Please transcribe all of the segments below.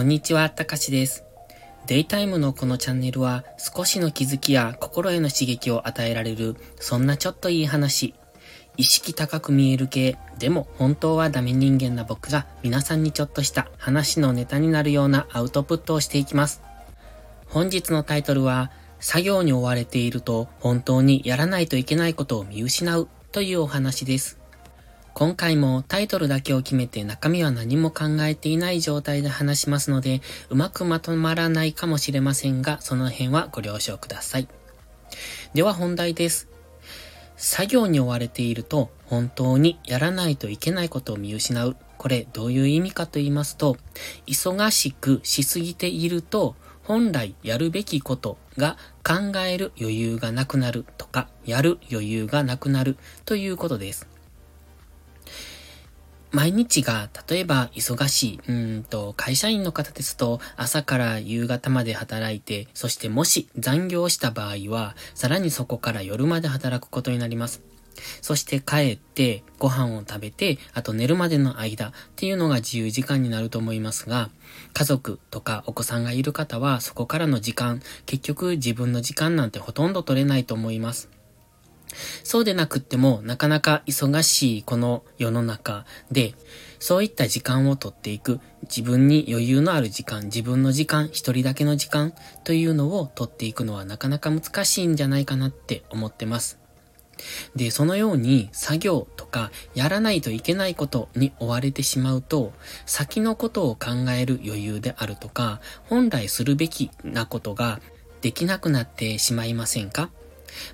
こんにちは、たかしです。デイタイムのこのチャンネルは少しの気づきや心への刺激を与えられる、そんなちょっといい話。意識高く見える系、でも本当はダメ人間な僕が皆さんにちょっとした話のネタになるようなアウトプットをしていきます。本日のタイトルは、作業に追われていると本当にやらないといけないことを見失うというお話です。今回もタイトルだけを決めて中身は何も考えていない状態で話しますので、うまくまとまらないかもしれませんが、その辺はご了承ください。では本題です。作業に追われていると本当にやらないといけないことを見失う。これどういう意味かと言いますと、忙しくしすぎていると本来やるべきことが考える余裕がなくなるとか、やる余裕がなくなるということです。毎日が、例えば忙しい、うんと、会社員の方ですと、朝から夕方まで働いて、そしてもし残業した場合は、さらにそこから夜まで働くことになります。そして帰ってご飯を食べて、あと寝るまでの間っていうのが自由時間になると思いますが、家族とかお子さんがいる方はそこからの時間、結局自分の時間なんてほとんど取れないと思います。そうでなくっても、なかなか忙しいこの世の中で、そういった時間をとっていく、自分に余裕のある時間、自分の時間、一人だけの時間というのをとっていくのはなかなか難しいんじゃないかなって思ってます。で、そのように作業とかやらないといけないことに追われてしまうと、先のことを考える余裕であるとか、本来するべきなことができなくなってしまいませんか？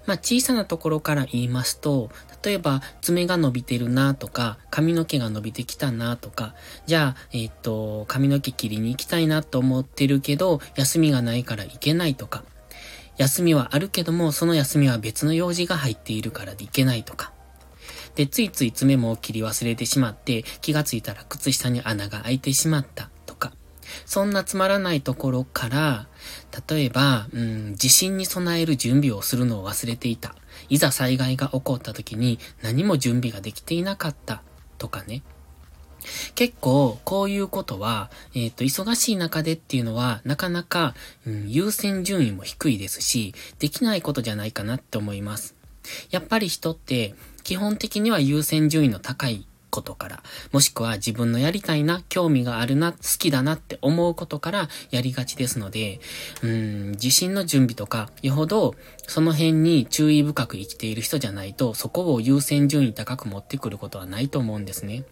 まあ、小さなところから言いますと、例えば、爪が伸びてるなとか、髪の毛が伸びてきたなとか、じゃあ、えっ、と、髪の毛切りに行きたいなと思ってるけど、休みがないから行けないとか、休みはあるけども、その休みは別の用事が入っているからで行けないとか。で、ついつい爪も切り忘れてしまって、気がついたら靴下に穴が開いてしまったとか。そんなつまらないところから、例えば、うん、地震に備える準備をするのを忘れていた。いざ災害が起こった時に何も準備ができていなかったとかね。結構、こういうことは、えっ、ー、と、忙しい中でっていうのは、なかなか、うん、優先順位も低いですし、できないことじゃないかなって思います。やっぱり人って、基本的には優先順位の高いことから、もしくは自分のやりたいな、興味があるな、好きだなって思うことからやりがちですので、うん、自信の準備とか、よほどその辺に注意深く生きている人じゃないと、そこを優先順位高く持ってくることはないと思うんですね。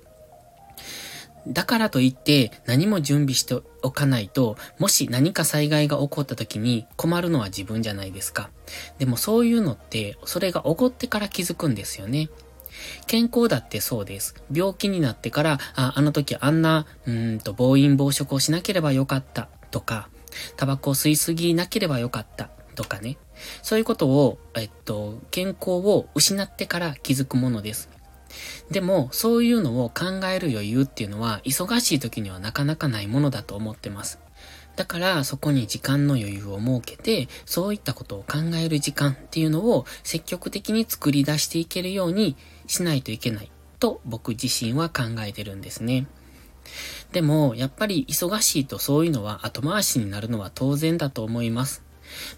だからといって何も準備しておかないと、もし何か災害が起こった時に困るのは自分じゃないですか。でもそういうのって、それが起こってから気づくんですよね。健康だってそうです。病気になってから、あ、あの時あんな、うんと、暴飲暴食をしなければよかったとか、タバコを吸いすぎなければよかったとかね。そういうことを、えっと、健康を失ってから気づくものです。でも、そういうのを考える余裕っていうのは、忙しい時にはなかなかないものだと思ってます。だからそこに時間の余裕を設けて、そういったことを考える時間っていうのを積極的に作り出していけるようにしないといけないと僕自身は考えてるんですね。でも、やっぱり忙しいとそういうのは後回しになるのは当然だと思います。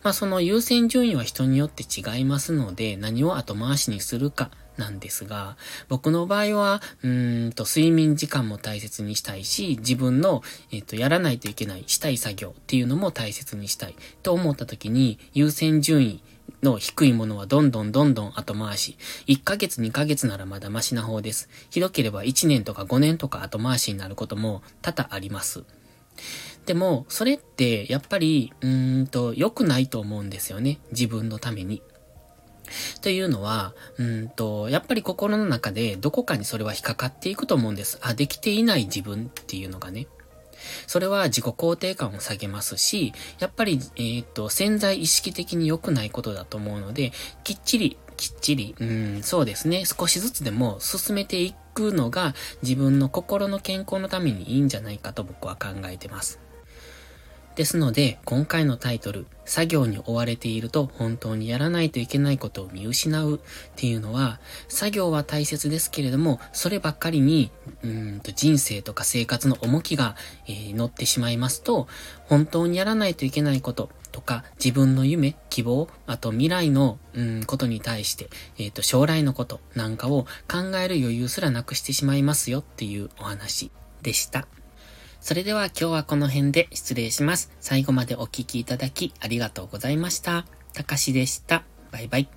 まあその優先順位は人によって違いますので、何を後回しにするかなんですが、僕の場合は、うんと、睡眠時間も大切にしたいし、自分の、えっ、と、やらないといけない、したい作業っていうのも大切にしたいと思った時に、優先順位の低いものはどんどんどんどん後回し。1ヶ月2ヶ月ならまだマシな方です。ひどければ1年とか5年とか後回しになることも多々あります。でも、それって、やっぱり、うーんと、良くないと思うんですよね。自分のために。というのは、うんと、やっぱり心の中でどこかにそれは引っかかっていくと思うんです。あ、できていない自分っていうのがね。それは自己肯定感を下げますし、やっぱり、えっ、と、潜在意識的に良くないことだと思うので、きっちり、きっちり、うん、そうですね、少しずつでも進めていくのが自分の心の健康のためにいいんじゃないかと僕は考えてます。ですので、今回のタイトル、作業に追われていると本当にやらないといけないことを見失うっていうのは、作業は大切ですけれども、そればっかりに、うんと人生とか生活の重きが、えー、乗ってしまいますと、本当にやらないといけないこと、とか、自分の夢、希望、あと未来の、うん、ことに対して、え、ー、と、将来のことなんかを考える余裕すらなくしてしまいますよっていうお話でした。それでは今日はこの辺で失礼します。最後までお聴きいただきありがとうございました。たかしでした。バイバイ。